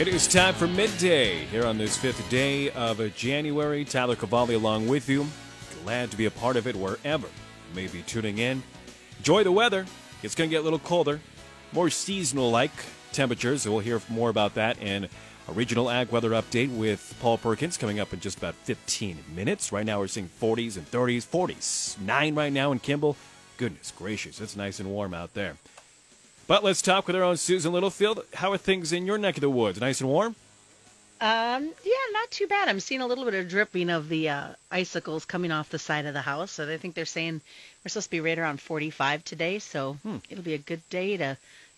It is time for midday here on this fifth day of January. Tyler Cavalli along with you. Glad to be a part of it wherever you may be tuning in. Enjoy the weather. It's going to get a little colder, more seasonal like temperatures. We'll hear more about that in a regional ag weather update with Paul Perkins coming up in just about 15 minutes. Right now we're seeing 40s and 30s, 40s, 9 right now in Kimball. Goodness gracious, it's nice and warm out there. But let's talk with our own Susan Littlefield. How are things in your neck of the woods? Nice and warm? Um, yeah, not too bad. I'm seeing a little bit of dripping of the uh, icicles coming off the side of the house. So I think they're saying we're supposed to be right around 45 today. So hmm. it'll be a good day to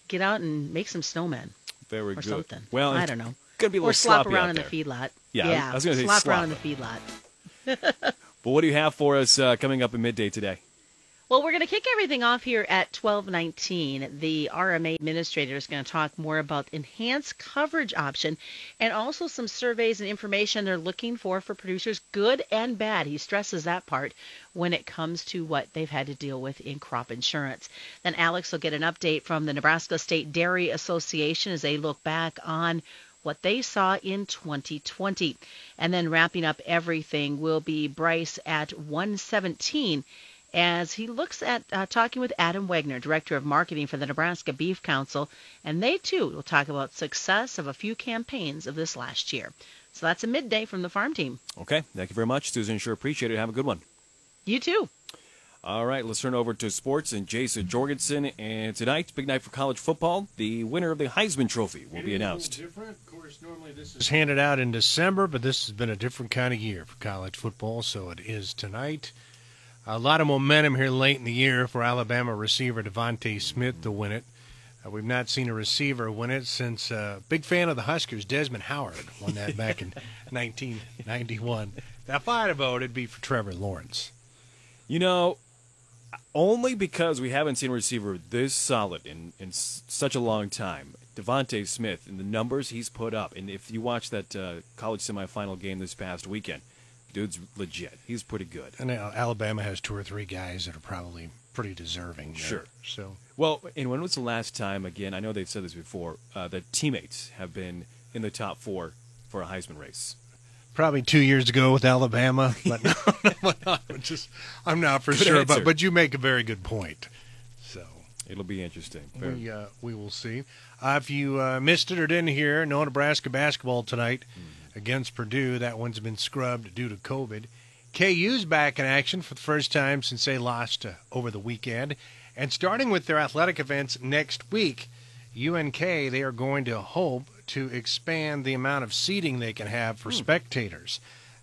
get out and make some snowmen. Very or good. something. Well, I don't know. Gonna be a little or slop around in there. the feedlot. Yeah, yeah. I was going to say slop, slop around in the feedlot. but what do you have for us uh, coming up at midday today? Well, we're going to kick everything off here at 1219. The RMA administrator is going to talk more about enhanced coverage option and also some surveys and information they're looking for for producers, good and bad. He stresses that part when it comes to what they've had to deal with in crop insurance. Then Alex will get an update from the Nebraska State Dairy Association as they look back on what they saw in 2020. And then wrapping up everything will be Bryce at 117 as he looks at uh, talking with Adam Wegner, Director of Marketing for the Nebraska Beef Council, and they too will talk about success of a few campaigns of this last year. So that's a midday from the farm team. Okay, thank you very much, Susan. Sure appreciate it. Have a good one. You too. All right, let's turn over to sports and Jason Jorgensen. And tonight, big night for college football. The winner of the Heisman Trophy will be announced. Different, of course. Normally this is handed out in December, but this has been a different kind of year for college football, so it is tonight. A lot of momentum here late in the year for Alabama receiver DeVonta Smith to win it. Uh, we've not seen a receiver win it since uh, big fan of the Huskers, Desmond Howard, won that back in 1991. Now, if I had voted, it'd be for Trevor Lawrence. You know, only because we haven't seen a receiver this solid in, in s- such a long time. DeVonta Smith and the numbers he's put up, and if you watch that uh, college semifinal game this past weekend, dude's legit. He's pretty good. And Alabama has two or three guys that are probably pretty deserving. There. Sure. So Well, and when was the last time? Again, I know they've said this before. Uh, that teammates have been in the top four for a Heisman race. probably two years ago with Alabama, but no, no, I'm just I'm not for Good sure. answer. But but you make a very good point. So It'll be interesting. Very- we uh, we will see. Uh, if you uh, missed it or didn't hear, no Nebraska basketball tonight against Purdue. That one's been scrubbed due to COVID. KU's back in action for the first time since they lost uh, over the weekend, and starting with their athletic events next week. UNK, they are going to hope to expand the amount of seating they can have for spectators.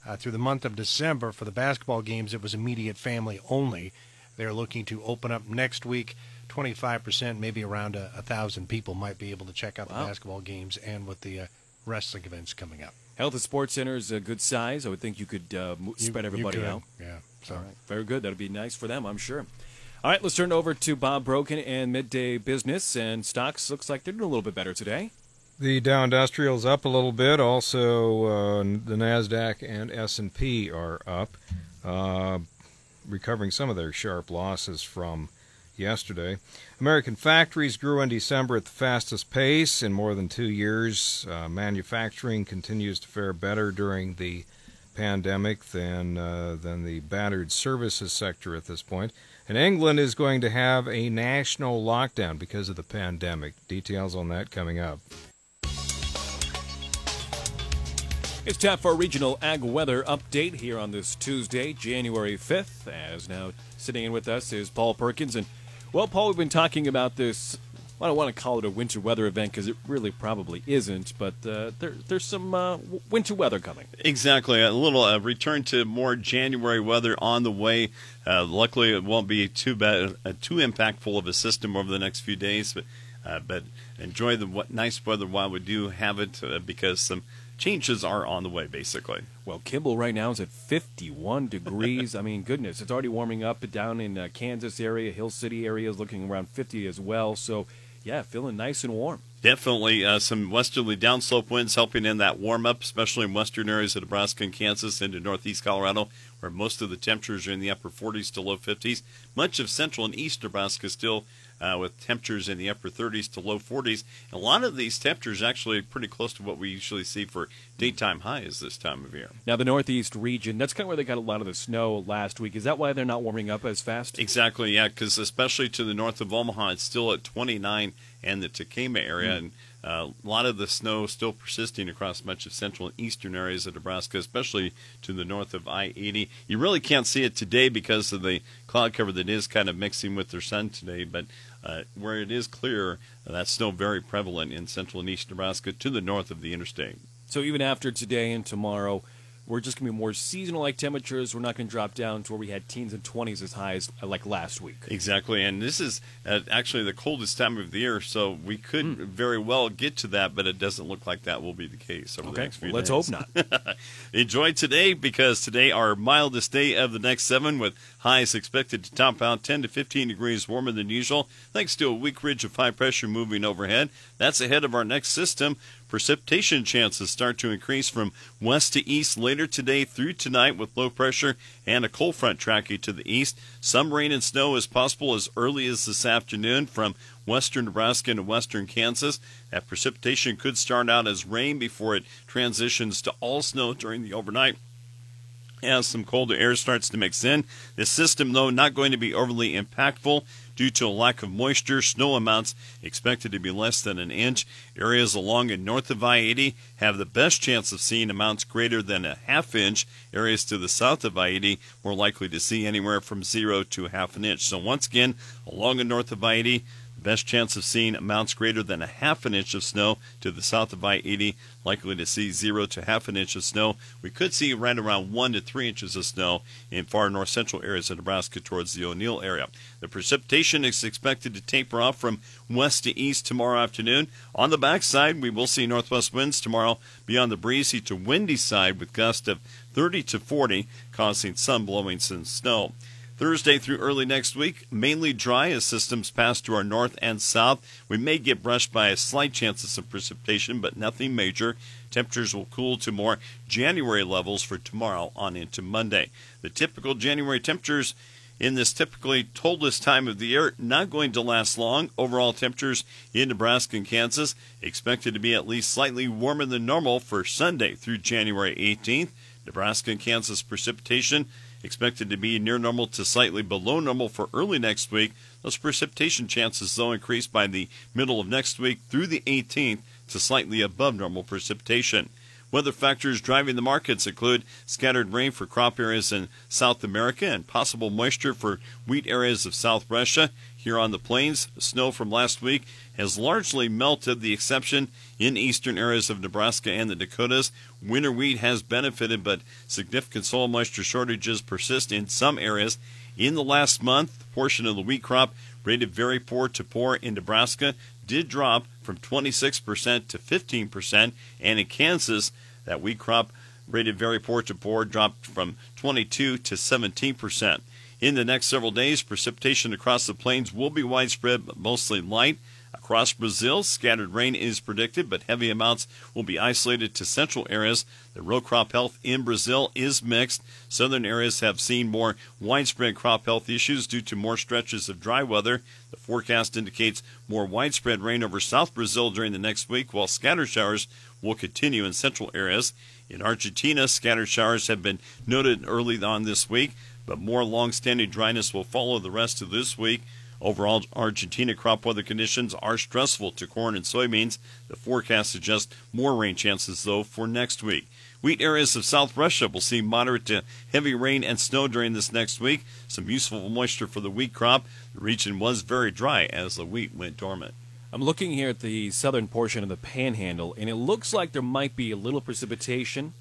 Uh, through the month of December for the basketball games, it was immediate family only. They're looking to open up next week. 25%, maybe around a, a thousand people might be able to check out Wow. the basketball games and with the uh, wrestling events coming up. Health and Sports Center is a good size. I would think you could uh, mo- You- spread you everybody could, out. Yeah. So All right. Very good. That'll be nice for them, I'm sure. All right, let's turn it over to Bob Brogan and Midday Business. And stocks looks like they're doing a little bit better today. The Dow Industrial's up a little bit. Also, uh, the Nasdaq and S&P are up, uh, recovering some of their sharp losses from yesterday. American factories grew in December at the fastest pace in more than two years. Uh, manufacturing continues to fare better during the pandemic than uh, than the battered services sector at this point. And England is going to have a national lockdown because of the pandemic. Details on that coming up. It's time for a regional ag weather update here on this Tuesday, January 5th. As now sitting in with us is Paul Perkins. And, well, Paul, we've been talking about this. I don't want to call it a winter weather event because it really probably isn't, but uh, there, there's some uh, winter weather coming. Exactly. A little uh, return to more January weather on the way. Uh, luckily, it won't be too bad, uh, too impactful of a system over the next few days. But, uh, but enjoy the nice weather while we do have it, because some changes are on the way. Basically. Well, Kimball right now is at 51 degrees. I mean, goodness, it's already warming up down in uh, Kansas area, Hill City area is looking around 50 as well. So, yeah, feeling nice and warm. Definitely uh, some westerly downslope winds helping in that warm up, especially in western areas of Nebraska and Kansas into northeast Colorado, where most of the temperatures are in the upper 40s to low 50s. Much of central and east Nebraska still uh, with temperatures in the upper 30s to low 40s. And a lot of these temperatures actually pretty close to what we usually see for daytime highs this time of year. Now, the Northeast region, that's kind of where they got a lot of the snow last week. Is that why they're not warming up as fast? Exactly, yeah, because especially to the north of Omaha, it's still at 29 and the Tekamah area. And uh, a lot of the snow still persisting across much of central and eastern areas of Nebraska, especially to the north of I 80. You really can't see it today because of the cloud cover that is kind of mixing with their sun today, but uh, where it is clear, that's still very prevalent in central and east Nebraska to the north of the interstate. So even after today and tomorrow, we're just going to be more seasonal like temperatures. We're not going to drop down to where we had teens and 20s as high as like last week. Exactly, and this is uh, actually the coldest time of the year, so we could Hmm. very well get to that, but it doesn't look like that will be the case over the next few well, let's days. hope not. Enjoy today because today our mildest day of the next seven with highs expected to top out 10 to 15 degrees warmer than usual thanks to a weak ridge of high pressure moving overhead. That's ahead of our next system. Precipitation chances start to increase from west to east later today through tonight with low pressure and a cold front tracking to the east. Some rain and snow is possible as early as this afternoon from western Nebraska into western Kansas. That precipitation could start out as rain before it transitions to all snow during the overnight as some colder air starts to mix in. This system, though, not going to be overly impactful due to a lack of moisture. Snow amounts expected to be less than an inch. Areas along and north of I 80 have the best chance of seeing amounts greater than a half inch. Areas to the south of I 80 more likely to see anywhere from zero to half an inch. So, once again, along and north of I 80, Best chance of seeing amounts greater than a half an inch of snow to the south of I 80, likely to see zero to half an inch of snow. We could see right around one to three inches of snow in far north central areas of Nebraska towards the O'Neill area. The precipitation is expected to taper off from west to east tomorrow afternoon. On the backside, we will see northwest winds tomorrow beyond the breezy to windy side with gusts of 30 to 40, causing some blowing some snow. Thursday through early next week, mainly dry as systems pass to our north and south. We may get brushed by a slight chance of some precipitation, but nothing major. Temperatures will cool to more January levels for tomorrow on into Monday. The typical January temperatures in this typically coldest time of the year not going to last long. Overall temperatures in Nebraska and Kansas expected to be at least slightly warmer than normal for Sunday through January 18th. Nebraska and Kansas precipitation expected to be near normal to slightly below normal for early next week. Those precipitation chances, though, increase by the middle of next week through the 18th to slightly above normal precipitation. Weather factors driving the markets include scattered rain for crop areas in South America and possible moisture for wheat areas of South Russia. Here on the plains, snow from last week has largely melted, the exception in eastern areas of Nebraska and the Dakotas. Winter wheat has benefited, but significant soil moisture shortages persist in some areas. In the last month, the portion of the wheat crop rated very poor to poor in Nebraska did drop from 26% to 15%, and in Kansas, that wheat crop rated very poor to poor dropped from 22 to 17%. In the next several days, precipitation across the plains will be widespread but mostly light. Across Brazil, scattered rain is predicted, but heavy amounts will be isolated to central areas. The row crop health in Brazil is mixed. Southern areas have seen more widespread crop health issues due to more stretches of dry weather. The forecast indicates more widespread rain over South Brazil during the next week, while scattered showers will continue in central areas. In Argentina, scattered showers have been noted early on this week, but more long-standing dryness will follow the rest of this week. Overall, Argentina crop weather conditions are stressful to corn and soybeans. The forecast suggests more rain chances, though, for next week. Wheat areas of South Russia will see moderate to heavy rain and snow during this next week. Some useful moisture for the wheat crop. The region was very dry as the wheat went dormant. I'm looking here at the southern portion of the panhandle, and it looks like there might be a little precipitation.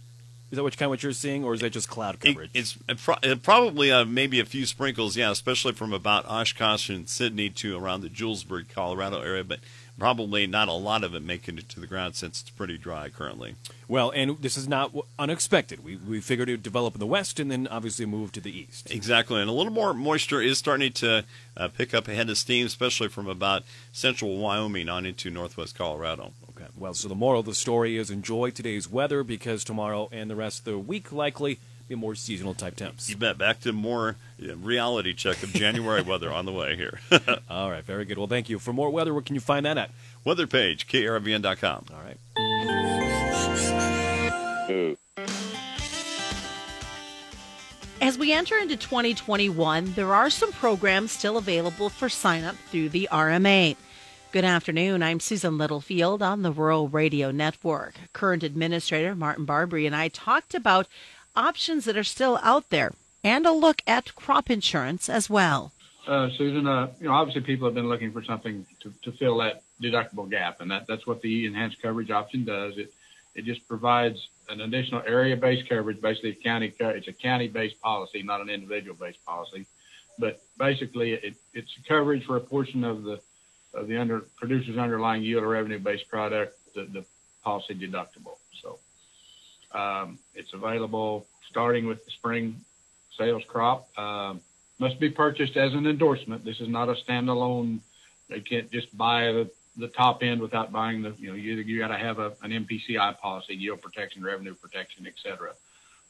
Is that what kind of what you're seeing, or is that just cloud It- coverage? it's uh, pro- probably uh, maybe a few sprinkles, yeah, especially from about Oshkosh and Sidney to around the Julesburg, Colorado area, but probably not a lot of it making it to the ground since it's pretty dry currently. well, and this is not unexpected. We we figured it would develop in the west, and then obviously move to the east. Exactly, and a little more moisture is starting to uh, pick up ahead of steam, especially from about central Wyoming on into northwest Colorado. Okay. Well, so the moral of the story is enjoy today's weather because tomorrow and the rest of the week likely be more seasonal type temps. You bet. Back to more uh, reality check of January weather on the way here. All right, very good. Well, thank you. For more weather, where can you find that at? weather page, krvn.com. All right. As we enter into 2021, there are some programs still available for sign up through the RMA. Good afternoon. I'm Susan Littlefield on the Rural Radio Network. Current Administrator Martin Barbre and I talked about options that are still out there and a look at crop insurance as well. Uh, Susan, uh, you know, obviously people have been looking for something to, to fill that deductible gap, and that, that's what the enhanced coverage option does. It it just provides an additional area-based coverage. Basically, county it's a county-based policy, not an individual-based policy. But basically, it, it's coverage for a portion of the of the under producer's underlying yield or revenue-based product, the, the policy deductible. So um, it's available starting with the spring sales crop. Um, must be purchased as an endorsement. This is not a standalone. They can't just buy the, the top end without buying the, you know, you, you got to have a, an MPCI policy, yield protection, revenue protection, et cetera.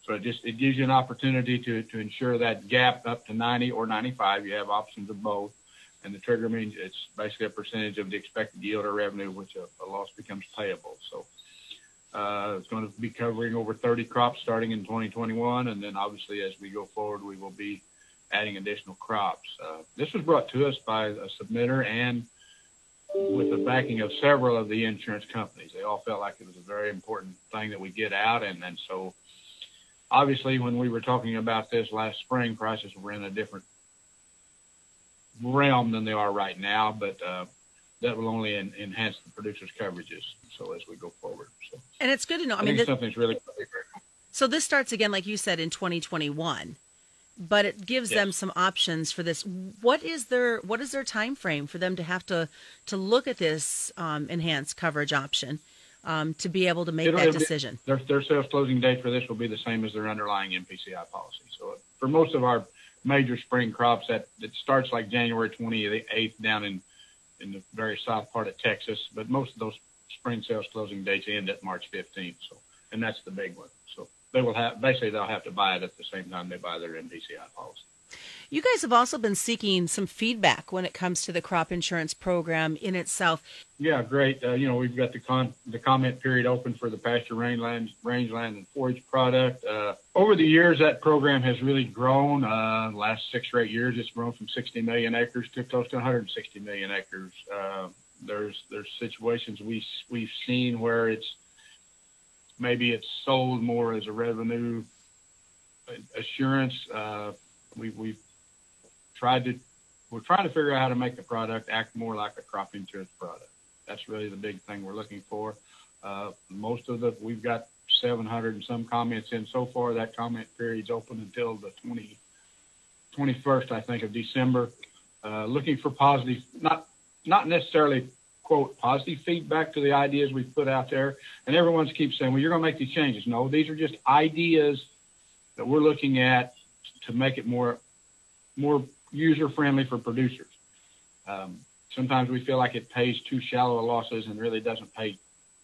So it just, it gives you an opportunity to, to ensure that gap up to 90 or 95. You have options of both. And the trigger means it's basically a percentage of the expected yield or revenue, which a, a loss becomes payable. So, uh, it's going to be covering over 30 crops starting in 2021. And then obviously as we go forward, we will be adding additional crops. Uh, this was brought to us by a submitter and with the backing of several of the insurance companies. They all felt like it was a very important thing that we get out. And then so obviously when we were talking about this last spring, prices were in a different realm than they are right now, but, uh, that will only en- enhance the producer's coverages. So as we go forward, so And it's good to know. I, I, mean, something's really, so this starts again, like you said, in 2021, but it gives them some options for this. What is their what is their time frame for them to have to to look at this um, enhanced coverage option um, to be able to make It'll- that be- decision? Their, their sales closing date for this will be the same as their underlying MPCI policy. So for most of our major spring crops, that it starts like January 28th down in in the very south part of Texas, but most of those spring sales closing dates end at March 15th. So and that's the big one. So they will have basically they'll have to buy it at the same time they buy their MPCI policy. You guys have also been seeking some feedback when it comes to the crop insurance program in itself. Yeah, great. Uh, you know, we've got the con the comment period open for the pasture rangeland, rangeland and forage product. Uh, over the years, that program has really grown. Uh, last six or eight years, it's grown from 60 million acres to close to 160 million acres. Uh, there's there's situations we we've seen where it's maybe it's sold more as a revenue assurance. We we've tried to we're trying to figure out how to make the product act more like a crop insurance product. That's really the big thing we're looking for. Uh, most of the we've got 700 and some comments in so far. That comment period's open until the 20, 21st, I think, of December. Uh, looking for positive, not not necessarily quote positive feedback to the ideas we've put out there. And everyone's keeps saying, "Well, you're going to make these changes." No, these are just ideas that we're looking at to make it more more user friendly for producers. Um, sometimes we feel like it pays too shallow losses and really doesn't pay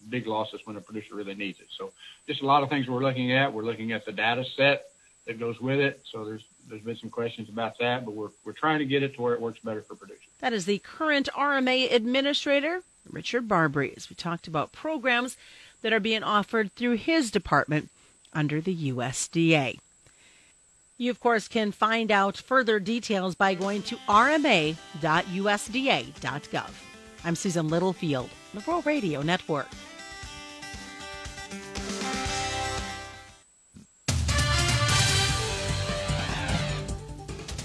big losses when a producer really needs it. So just a lot of things we're looking at. We're looking at the data set that goes with it. So there's there's been some questions about that, but we're we're trying to get it to where it works better for producers. That is the current RMA administrator, Richard Barbre, as we talked about programs that are being offered through his department under the USDA. You, of course, can find out further details by going to rma.usda.gov. I'm Susan Littlefield, the Rural Radio Network.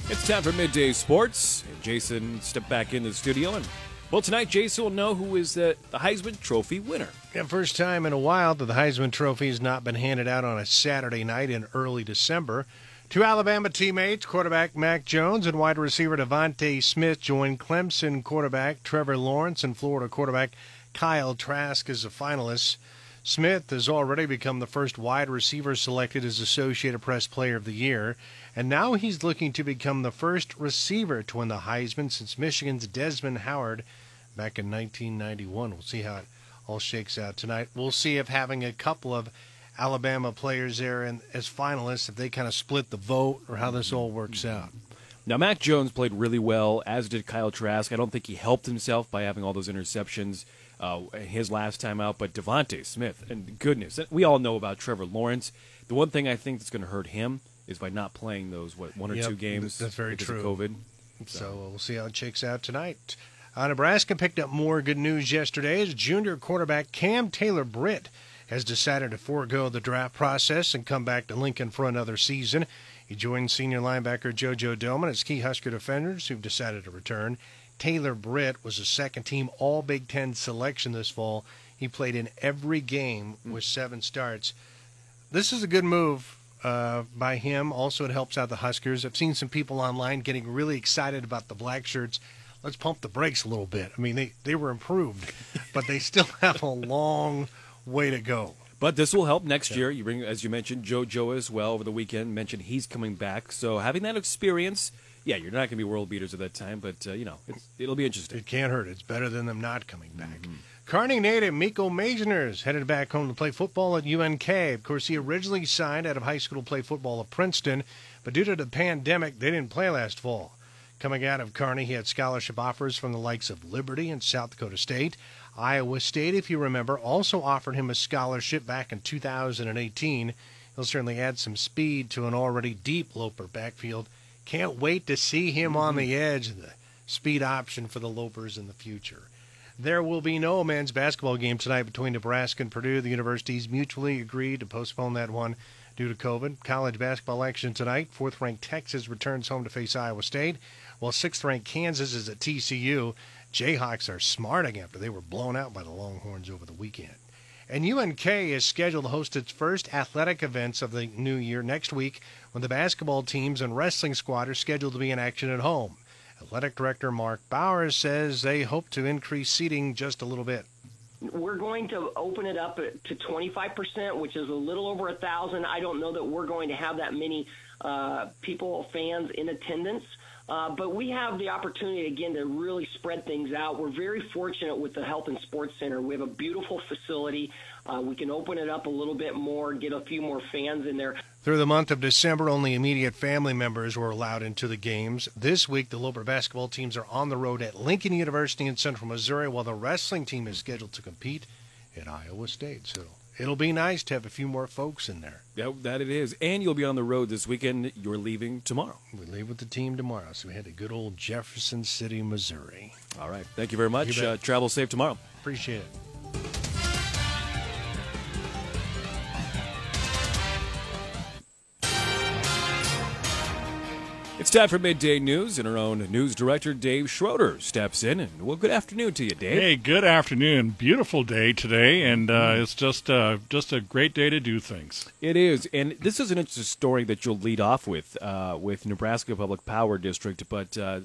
It's time for midday sports. And Jason stepped back in the studio, and well, tonight Jason will know who is the, the Heisman Trophy winner. Yeah, first time in a while that the Heisman Trophy has not been handed out on a Saturday night in early December. Two Alabama teammates, quarterback Mac Jones and wide receiver DeVonta Smith, joined Clemson quarterback Trevor Lawrence and Florida quarterback Kyle Trask as the finalists. Smith has already become the first wide receiver selected as Associated Press Player of the Year, and now he's looking to become the first receiver to win the Heisman since Michigan's Desmond Howard back in 1991. We'll see how it all shakes out tonight. We'll see if having a couple of Alabama players there and as finalists if they kind of split the vote or how this all works out. Now, Mac Jones played really well, as did Kyle Trask. I don't think he helped himself by having all those interceptions uh, his last time out, but DeVonta Smith, and goodness, we all know about Trevor Lawrence. The one thing I think that's going to hurt him is by not playing those what one or Yep, two games. that's very because of true. COVID. So we'll see how it shakes out tonight. Uh, Nebraska picked up more good news yesterday as junior quarterback Cam Taylor Britt has decided to forego the draft process and come back to Lincoln for another season. He joined senior linebacker JoJo Domann as key Husker defenders who've decided to return. Taylor Britt was a second team All Big Ten selection this fall. He played in every game with seven starts. This is a good move uh, by him. Also, it helps out the Huskers. I've seen some people online getting really excited about the black shirts. Let's pump the brakes a little bit. I mean, they, they were improved, but they still have a long way to go. But this will help next year. You bring, as you mentioned, JoJo as well over the weekend. Mentioned he's coming back, so having that experience, yeah, you're not going to be world beaters at that time, but uh, you know it's, it'll be interesting. It can't hurt. It's better than them not coming back. Kearney native Miko Maisner's headed back home to play football at UNK. Of course, he originally signed out of high school to play football at Princeton, but due to the pandemic, they didn't play last fall. Coming out of Kearney, he had scholarship offers from the likes of Liberty and South Dakota State. Iowa State, if you remember, also offered him a scholarship back in 2018. He'll certainly add some speed to an already deep Loper backfield. Can't wait to see him on the mm-hmm. edge, the speed option for the Lopers in the future. There will be no men's basketball game tonight between Nebraska and Purdue. The universities mutually agreed to postpone that one due to COVID. College basketball action tonight. Fourth ranked Texas returns home to face Iowa State, while sixth ranked Kansas is at TCU. Jayhawks are smarting after they were blown out by the Longhorns over the weekend. And UNK is scheduled to host its first athletic events of the new year next week when the basketball teams and wrestling squad are scheduled to be in action at home. Athletic Director Mark Bowers says they hope to increase seating just a little bit. We're going to open it up to 25%, which is a little over a thousand. I don't know that we're going to have that many uh, people, fans in attendance. Uh, but we have the opportunity again to really spread things out. We're very fortunate with the Health and Sports Center. We have a beautiful facility. Uh, we can open it up a little bit more, get a few more fans in there. Through the month of December, only immediate family members were allowed into the games. This week, the Loper basketball teams are on the road at Lincoln University in central Missouri, while the wrestling team is scheduled to compete at Iowa State. So it'll be nice to have a few more folks in there. That, that it is. And you'll be on the road this weekend. You're leaving tomorrow. We leave with the team tomorrow, so we head to good old Jefferson City, Missouri. All right. Thank you very much. You. Uh, travel safe tomorrow. Appreciate it. It's time for midday news, and our own news director Dave Schroeder steps in. And well, good afternoon to you, Dave. Hey, good afternoon. Beautiful day today, and uh, it's just uh, just a great day to do things. It is, and this is an interesting story that you'll lead off with uh, with Nebraska Public Power District, but uh,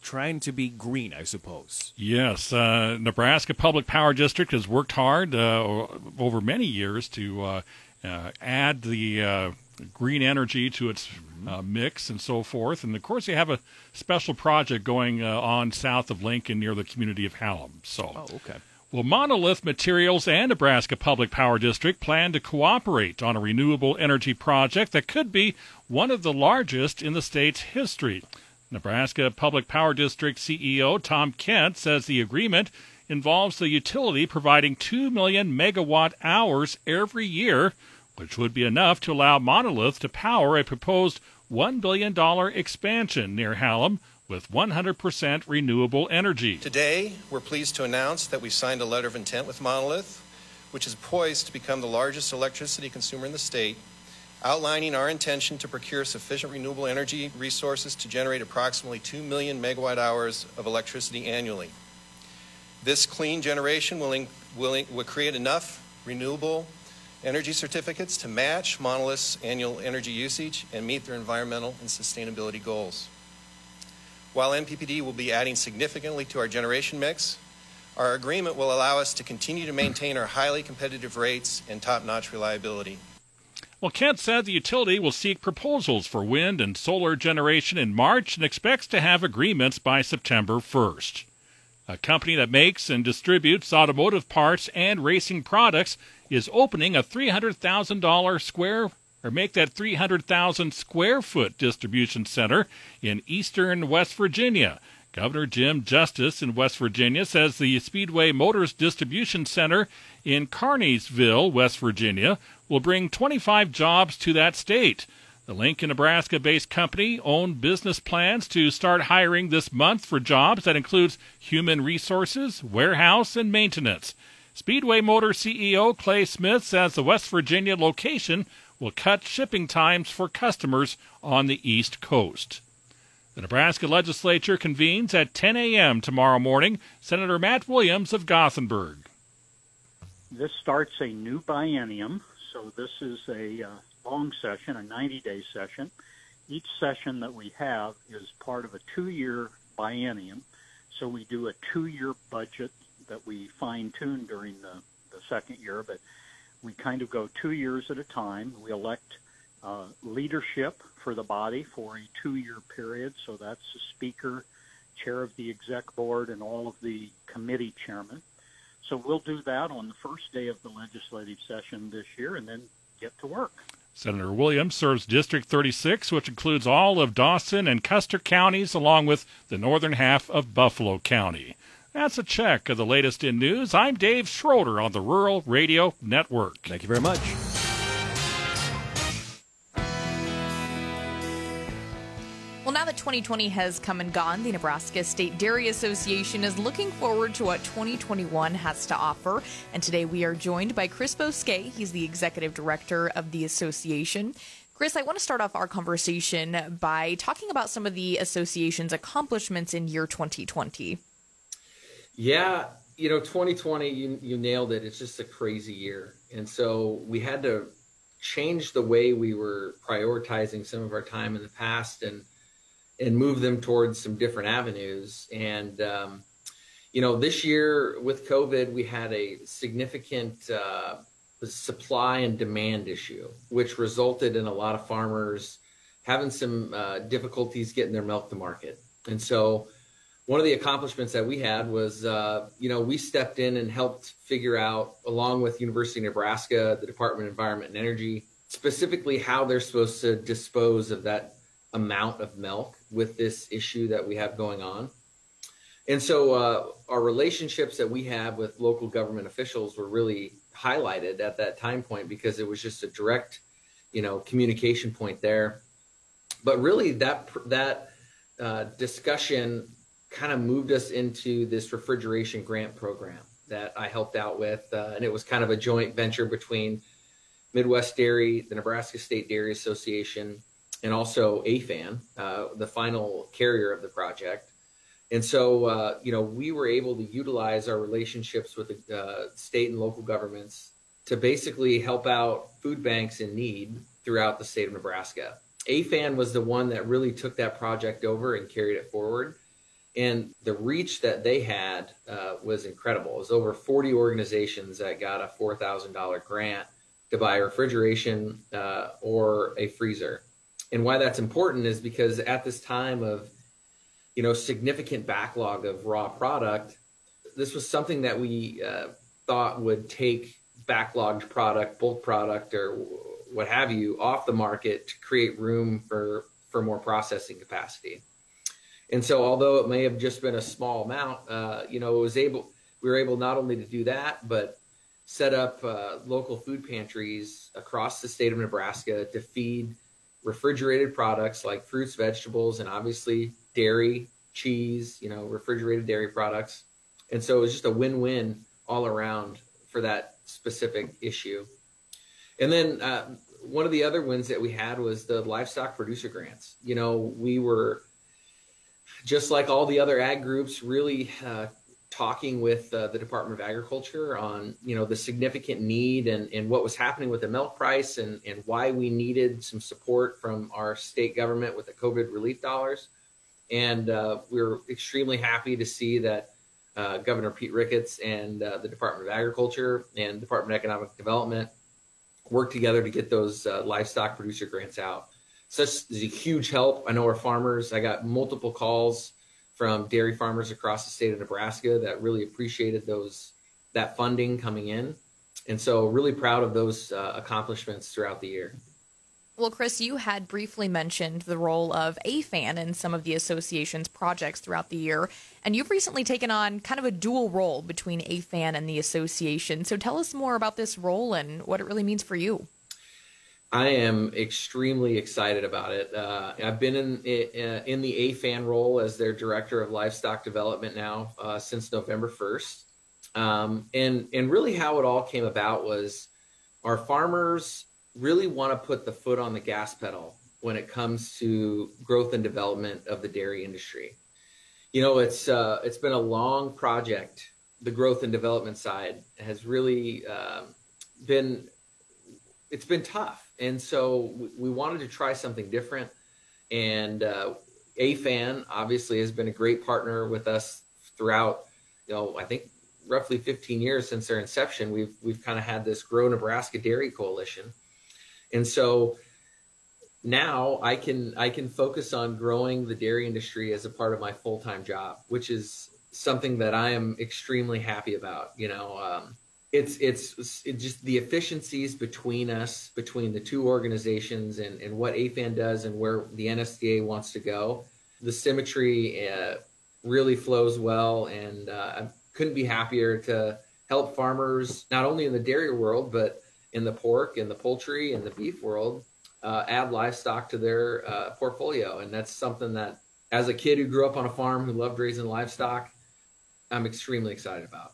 trying to be green, I suppose. Yes, uh, Nebraska Public Power District has worked hard uh, over many years to uh, uh, add the uh, green energy to its uh, mix and so forth. And of course, they have a special project going uh, on south of Lincoln near the community of Hallam. So. Oh, okay. Well, Monolith Materials and Nebraska Public Power District plan to cooperate on a renewable energy project that could be one of the largest in the state's history. Nebraska Public Power District CEO Tom Kent says the agreement involves the utility providing 2 million megawatt hours every year, which would be enough to allow Monolith to power a proposed $1 billion expansion near Hallam with 100% renewable energy. Today, we're pleased to announce that we've signed a letter of intent with Monolith, which is poised to become the largest electricity consumer in the state, outlining our intention to procure sufficient renewable energy resources to generate approximately 2 million megawatt hours of electricity annually. This clean generation will, will, will create enough renewable energy certificates to match Monolith's annual energy usage and meet their environmental and sustainability goals. While NPPD will be adding significantly to our generation mix, our agreement will allow us to continue to maintain our highly competitive rates and top notch reliability. Well, Kent said the utility will seek proposals for wind and solar generation in March and expects to have agreements by September 1st. A company that makes and distributes automotive parts and racing products is opening a $300,000 square or make that 300,000 square foot distribution center in eastern West Virginia. Governor Jim Justice in West Virginia says the Speedway Motors Distribution Center in Kearneysville, West Virginia, will bring 25 jobs to that state. The Lincoln, Nebraska based company owned business plans to start hiring this month for jobs that includes human resources, warehouse, and maintenance. Speedway Motor CEO Clay Smith says the West Virginia location will cut shipping times for customers on the East Coast. The Nebraska legislature convenes at 10 a.m. tomorrow morning. Senator Matt Williams of Gothenburg. This starts a new biennium, so this is a uh, long session, a 90 day session. Each session that we have is part of a two year biennium, so we do a two year budget that we fine tune during the, the second year, but we kind of go two years at a time. We elect uh, leadership for the body for a two-year period. So that's the speaker, chair of the exec board, and all of the committee chairmen. So we'll do that on the first day of the legislative session this year, and then get to work. Senator Williams serves District 36, which includes all of Dawson and Custer counties, along with the northern half of Buffalo County. That's a check of the latest in news. I'm Dave Schroeder on the Rural Radio Network. Thank you very much. Well, now that 2020 has come and gone, the Nebraska State Dairy Association is looking forward to what 2021 has to offer. And today we are joined by Chris Bosquet. He's the executive director of the association. Chris, I want to start off our conversation by talking about some of the association's accomplishments in year 2020. Yeah, you know, 2020, you, you nailed it. It's just a crazy year. And so we had to change the way we were prioritizing some of our time in the past and and move them towards some different avenues. And um, you know, this year with COVID, we had a significant uh, supply and demand issue, which resulted in a lot of farmers having some uh, difficulties getting their milk to market. And so one of the accomplishments that we had was, uh, you know, we stepped in and helped figure out, along with University of Nebraska, the Department of Environment and Energy, specifically how they're supposed to dispose of that amount of milk with this issue that we have going on. And so uh, our relationships that we have with local government officials were really highlighted at that time point because it was just a direct, you know, communication point there. But really, that that uh, discussion kind of moved us into this refrigeration grant program that I helped out with. Uh, and it was kind of a joint venture between Midwest Dairy, the Nebraska State Dairy Association, and also AFAN, uh, the final carrier of the project. And so, uh, you know, we were able to utilize our relationships with the uh, state and local governments to basically help out food banks in need throughout the state of Nebraska. AFAN was the one that really took that project over and carried it forward and the reach that they had uh, was incredible. It was over 40 organizations that got a $4,000 grant to buy refrigeration uh, or a freezer. And why that's important is because at this time of, you know, significant backlog of raw product, this was something that we uh, thought would take backlogged product, bulk product, or what have you, off the market to create room for for more processing capacity. And so, although it may have just been a small amount, uh, you know, it was able we were able not only to do that, but set up uh, local food pantries across the state of Nebraska to feed refrigerated products like fruits, vegetables, and obviously dairy, cheese, you know, refrigerated dairy products. And so it was just a win-win all around for that specific issue. And then uh, one of the other wins that we had was the livestock producer grants. You know, we were just like all the other ag groups, really uh, talking with uh, the Department of Agriculture on you know the significant need and, and what was happening with the milk price and, and why we needed some support from our state government with the COVID relief dollars. And uh, we are extremely happy to see that uh, Governor Pete Ricketts and uh, the Department of Agriculture and Department of Economic Development work together to get those uh, livestock producer grants out such is a huge help. I know our farmers. I got multiple calls from dairy farmers across the state of Nebraska that really appreciated those that funding coming in, and so really proud of those uh, accomplishments throughout the year. Well, Chris, you had briefly mentioned the role of AFAN in some of the association's projects throughout the year, and you've recently taken on kind of a dual role between AFAN and the association. So tell us more about this role and what it really means for you. I am extremely excited about it. Uh, I've been in in the AFAN role as their director of livestock development now uh, since November first, um, and and really how it all came about was our farmers really want to put the foot on the gas pedal when it comes to growth and development of the dairy industry. You know, it's uh, it's been a long project. The growth and development side has really um, been it's been tough, and so we, wanted to try something different. And uh, AFAN obviously has been a great partner with us throughout. You know, I think roughly 15 years since their inception, we've we've kind of had this Grow Nebraska Dairy Coalition, and so now I can I can focus on growing the dairy industry as a part of my full time job, which is something that I am extremely happy about. You know, um, it's it's it just the efficiencies between us, between the two organizations, and and what AFAN does and where the NSDA wants to go. The symmetry uh, really flows well, and uh, I couldn't be happier to help farmers not only in the dairy world but in the pork and the poultry and the beef world uh, add livestock to their uh, portfolio. And that's something that, as a kid who grew up on a farm who loved raising livestock, I'm extremely excited about.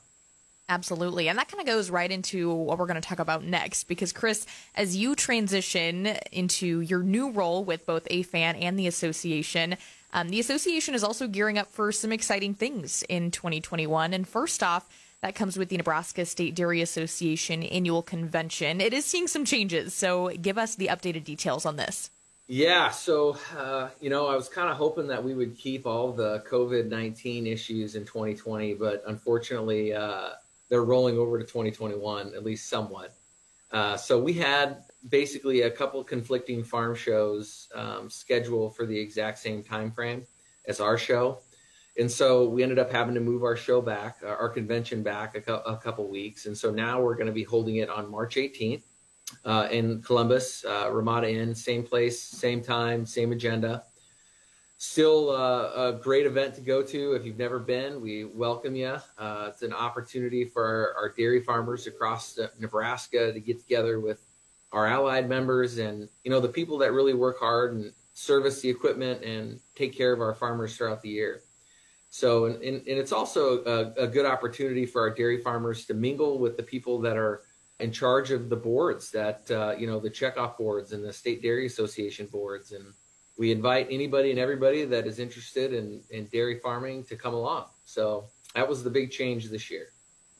Absolutely. And that kind of goes right into what we're going to talk about next. Because, Chris, as you transition into your new role with both AFAN and the association, um, the association is also gearing up for some exciting things in 2021. And first off, that comes with the Nebraska State Dairy Association annual convention. It is seeing some changes, so give us the updated details on this. Yeah, so uh, you know, I was kind of hoping that we would keep all the COVID nineteen issues in 2020, but unfortunately, uh, they're rolling over to 2021, at least somewhat. Uh, so we had basically a couple conflicting farm shows um, scheduled for the exact same time frame as our show. And so we ended up having to move our show back, uh, our convention back a, co- a couple weeks. And so now we're going to be holding it on March 18th uh, in Columbus, uh, Ramada Inn, same place, same time, same agenda. Still uh, a great event to go to. If you've never been, we welcome you. Uh, it's an opportunity for our, our dairy farmers across Nebraska to get together with our allied members and you know the people that really work hard and service the equipment and take care of our farmers throughout the year. So, and, and, it's also a, a, good opportunity for our dairy farmers to mingle with the people that are in charge of the boards that, uh, you know, the checkoff boards and the State Dairy Association boards. And we invite anybody and everybody that is interested in, in dairy farming to come along. So that was the big change this year.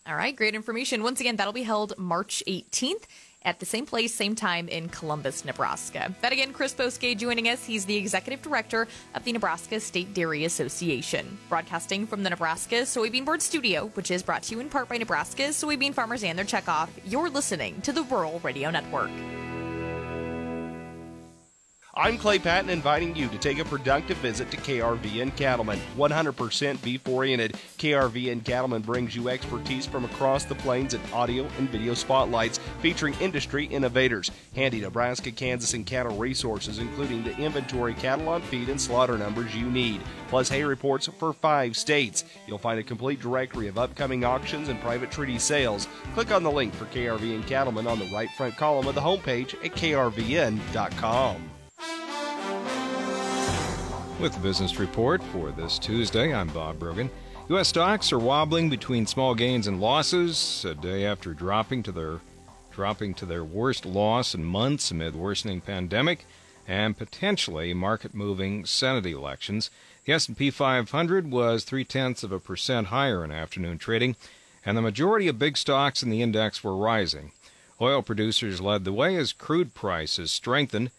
All right, great information. Once again, that'll be held March 18th at the same place, same time in Columbus, Nebraska. That again, Chris Boske joining us. He's the executive director of the Nebraska State Dairy Association. Broadcasting from the Nebraska Soybean Board Studio, which is brought to you in part by Nebraska soybean farmers and their checkoff, you're listening to the Rural Radio Network. I'm Clay Patton inviting you to take a productive visit to KRVN Cattlemen. 100% beef oriented, KRVN Cattlemen brings you expertise from across the plains in audio and video spotlights featuring industry innovators, handy Nebraska, Kansas, and cattle resources, including the inventory, cattle on feed, and slaughter numbers you need, plus hay reports for five states. You'll find a complete directory of upcoming auctions and private treaty sales. Click on the link for KRVN Cattlemen on the right front column of the homepage at krvn.com. With the business report for this Tuesday, I'm Bob Brogan. U.S. stocks are wobbling between small gains and losses a day after dropping to their dropping to their worst loss in months amid worsening pandemic and potentially market-moving Senate elections. The S&P 500 was three tenths of a percent higher in afternoon trading, and the majority of big stocks in the index were rising. Oil producers led the way as crude prices strengthened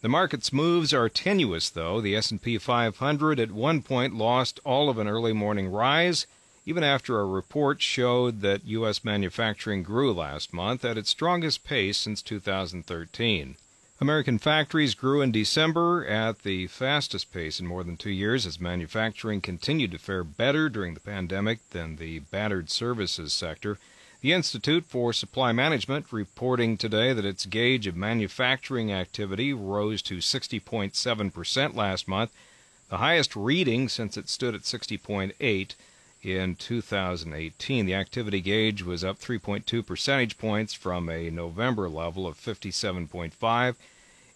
the market's moves are tenuous, though. The S&P 500 at one point lost all of an early morning rise, even after a report showed that U.S. manufacturing grew last month at its strongest pace since 2013. American factories grew in December at the fastest pace in more than two years as manufacturing continued to fare better during the pandemic than the battered services sector. The Institute for Supply Management reporting today that its gauge of manufacturing activity rose to 60.7% last month, the highest reading since it stood at 60.8 in 2018. The activity gauge was up 3.2 percentage points from a November level of 57.5.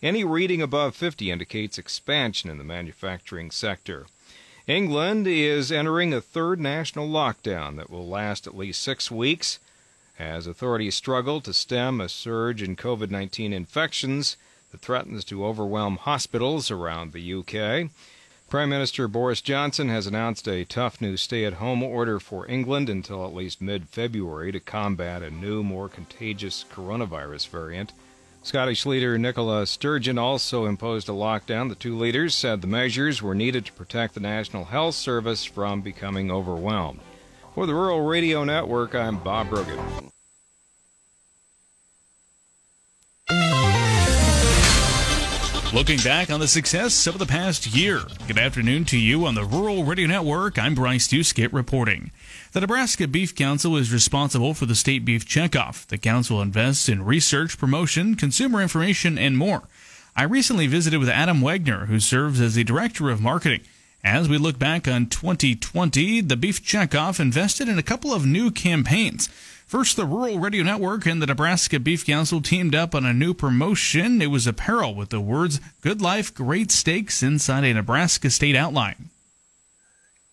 Any reading above 50 indicates expansion in the manufacturing sector. England is entering a third national lockdown that will last at least six weeks as authorities struggle to stem a surge in COVID 19 infections that threatens to overwhelm hospitals around the UK. Prime Minister Boris Johnson has announced a tough new stay at home order for England until at least mid February to combat a new, more contagious coronavirus variant. Scottish leader Nicola Sturgeon also imposed a lockdown. The two leaders said the measures were needed to protect the National Health Service from becoming overwhelmed. For the Rural Radio Network, I'm Bob Brogan. Looking back on the success of the past year. Good afternoon to you on the Rural Radio Network. I'm Bryce Duskett reporting. The Nebraska Beef Council is responsible for the state beef checkoff. The council invests in research, promotion, consumer information, and more. I recently visited with Adam Wegner, who serves as the director of marketing. As we look back on 2020, the Beef Checkoff invested in a couple of new campaigns. First, the Rural Radio Network and the Nebraska Beef Council teamed up on a new promotion. It was apparel with the words Good Life, Great Steaks inside a Nebraska state outline.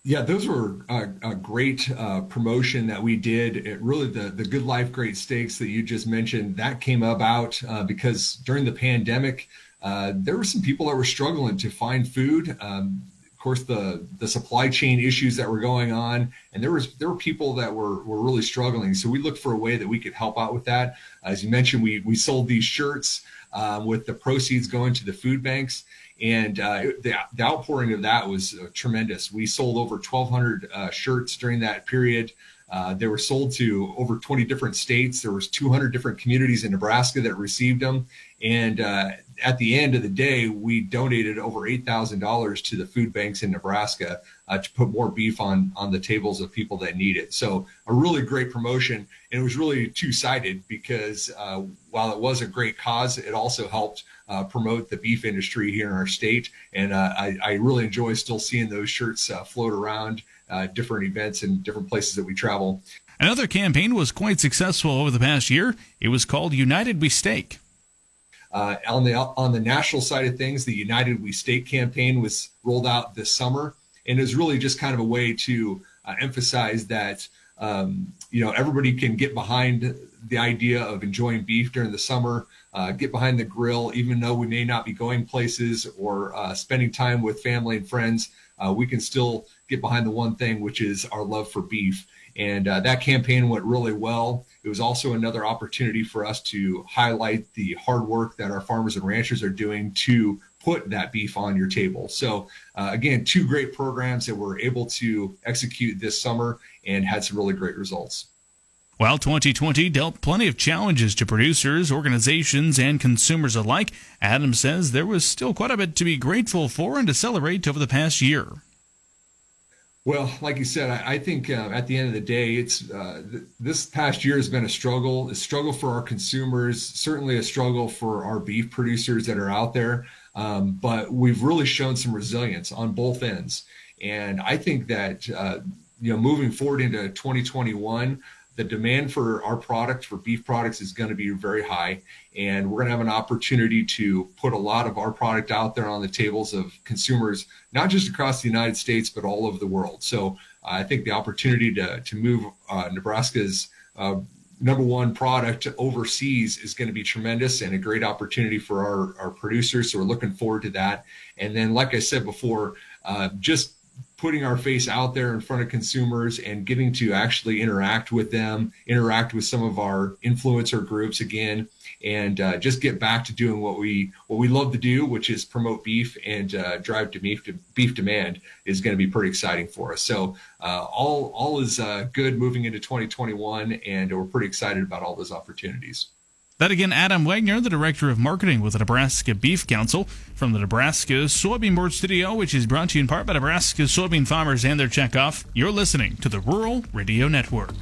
Yeah, those were a, a great uh, promotion that we did. It really, the, the Good Life, Great Steaks that you just mentioned, that came about uh, because during the pandemic, uh, there were some people that were struggling to find food. Um, course, the the supply chain issues that were going on, and there was there were people that were were really struggling. So we looked for a way that we could help out with that. As you mentioned, we we sold these shirts um, with the proceeds going to the food banks, and uh, the, the outpouring of that was uh, tremendous. We sold over 1,200 uh, shirts during that period. Uh, they were sold to over 20 different states. There was 200 different communities in Nebraska that received them, and uh, at the end of the day, we donated over eight thousand dollars to the food banks in Nebraska uh, to put more beef on on the tables of people that need it. So a really great promotion, and it was really two sided because uh, while it was a great cause, it also helped uh, promote the beef industry here in our state. And I, I, really enjoy still seeing those shirts float around uh, different events and different places that we travel. Another campaign was quite successful over the past year. It was called United We Steak. Uh, on the on the national side of things, the United We Steak campaign was rolled out this summer, and is really just kind of a way to uh, emphasize that um, you know everybody can get behind the idea of enjoying beef during the summer, uh, get behind the grill, even though we may not be going places or uh, spending time with family and friends. Uh, we can still get behind the one thing, which is our love for beef. And uh, that campaign went really well. It was also another opportunity for us to highlight the hard work that our farmers and ranchers are doing to put that beef on your table. So, uh, again, two great programs that we're able to execute this summer and had some really great results. Well, 2020 dealt plenty of challenges to producers, organizations, and consumers alike. Adams says there was still quite a bit to be grateful for and to celebrate over the past year. Well, like you said, I, I think uh, at the end of the day, it's uh, th- this past year has been a struggle. A struggle for our consumers, certainly a struggle for our beef producers that are out there. Um, but we've really shown some resilience on both ends, and I think that uh, you know moving forward into 2021, the demand for our product for beef products is going to be very high. And we're going to have an opportunity to put a lot of our product out there on the tables of consumers not just across the united states but all over the world. So uh, i think the opportunity to, to move uh, nebraska's uh, number one product overseas is going to be tremendous and a great opportunity for our, our producers. So we're looking forward to that. And then like i said before uh, just putting our face out there in front of consumers and getting to actually interact with them, interact with some of our influencer groups again, and uh, just get back to doing what we what we love to do, which is promote beef and uh, drive to beef to beef demand is going to be pretty exciting for us. So uh, all all is uh, good moving into 2021, and we're pretty excited about all those opportunities. That again, Adam Wagner, the Director of Marketing with the Nebraska Beef Council from the Nebraska Soybean Board Studio, which is brought to you in part by Nebraska soybean farmers and their checkoff. You're listening to the Rural Radio Network.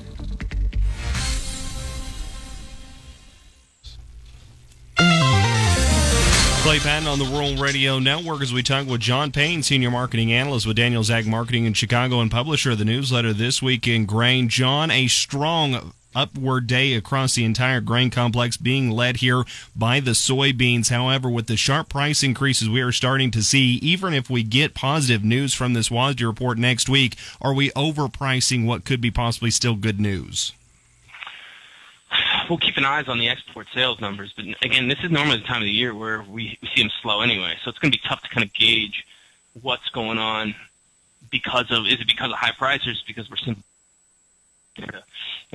Clay Patton on the Rural Radio Network as we talk with John Payne, Senior Marketing Analyst with Daniels Ag Marketing in Chicago and publisher of the newsletter This Week in Grain. John, a strong upward day across the entire grain complex being led here by the soybeans. However, with the sharp price increases we are starting to see, even if we get positive news from this WASDE report next week, are we overpricing what could be possibly still good news? We'll keep an eye on the export sales numbers, but again, this is normally the time of the year where we, see them slow anyway, so it's going to be tough to kind of gauge what's going on because of is it because of high prices because we're simply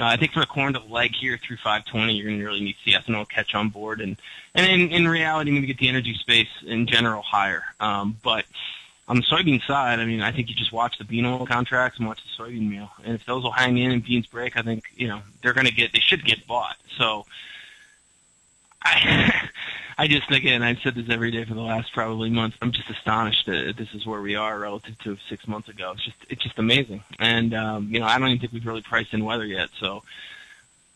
know, I think for the corn to leg here through 520, you're going to really need see ethanol catch on board, and and in, in reality, maybe get the energy space in general higher. Um, but on the soybean side, I mean, I think you just watch the bean oil contracts and watch the soybean meal, and if those will hang in and beans break, I think you know they're going to get they should get bought. So I I just again I've said this every day for the last probably month. I'm just astonished that this is where we are relative to six months ago. It's just it's just amazing, and um, you know I don't even think we've really priced in weather yet. So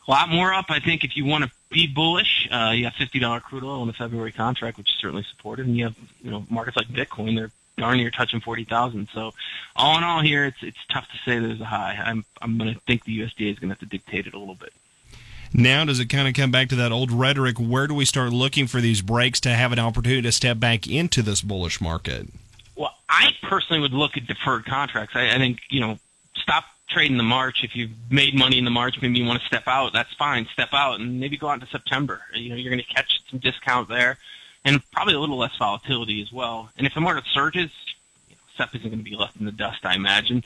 a lot more up. I think if you want to be bullish, uh, you have fifty dollar crude oil in the February contract, which is certainly supported, and you have you know markets like Bitcoin. They're darn near touching forty thousand. So all in all, here it's it's tough to say there's a high. I'm I'm going to think the USDA is going to have to dictate it a little bit. Now, does it kind of come back to that old rhetoric? Where do we start looking for these breaks to have an opportunity to step back into this bullish market? Well, I personally would look at deferred contracts. I, I think, you know, stop trading the March. If you've made money in the March, maybe you want to step out. That's fine. Step out and maybe go out into September. You know, you're going to catch some discount there and probably a little less volatility as well. And if the market surges, you know, SEP isn't going to be left in the dust, I imagine.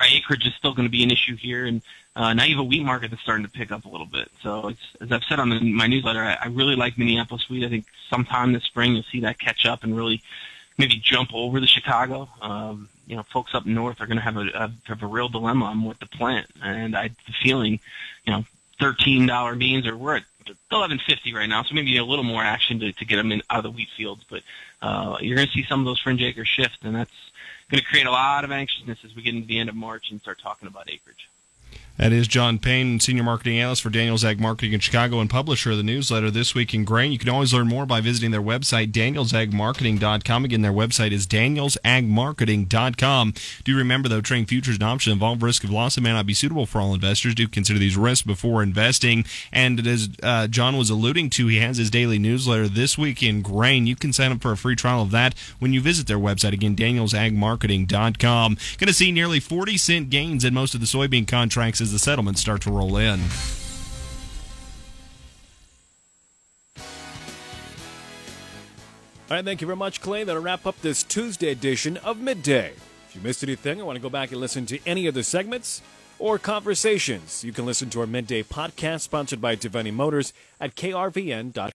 Acreage is still going to be an issue here, and uh, now you have a wheat market that's starting to pick up a little bit. So, as I've said on the, my newsletter, I, I really like Minneapolis wheat. I think sometime this spring you'll see that catch up and really maybe jump over the Chicago. Um, you know, folks up north are going to have a, a have a real dilemma on what to plant, and I the feeling, you know, thirteen dollar beans or we're at eleven fifty right now, so maybe a little more action to, to get them in out of the wheat fields. But uh, you're going to see some of those fringe acres shift, and that's going to create a lot of anxiousness as we get into the end of March and start talking about acreage. That is John Payne, Senior Marketing Analyst for Daniels Ag Marketing in Chicago and publisher of the newsletter This Week in Grain. You can always learn more by visiting their website, danielsagmarketing.com. Again, their website is danielsagmarketing.com. Do remember, though, trading futures and options involve risk of loss and may not be suitable for all investors. Do consider these risks before investing. And as uh, John was alluding to, he has his daily newsletter This Week in Grain. You can sign up for a free trial of that when you visit their website. Again, danielsagmarketing.com. Going to see nearly 40 cent gains in most of the soybean contracts as the settlements start to roll in. All right, thank you very much, Clay. That'll wrap up this Tuesday edition of Midday. If you missed anything or want to go back and listen to any of the segments or conversations, you can listen to our Midday podcast sponsored by Devaney Motors at krvn.com.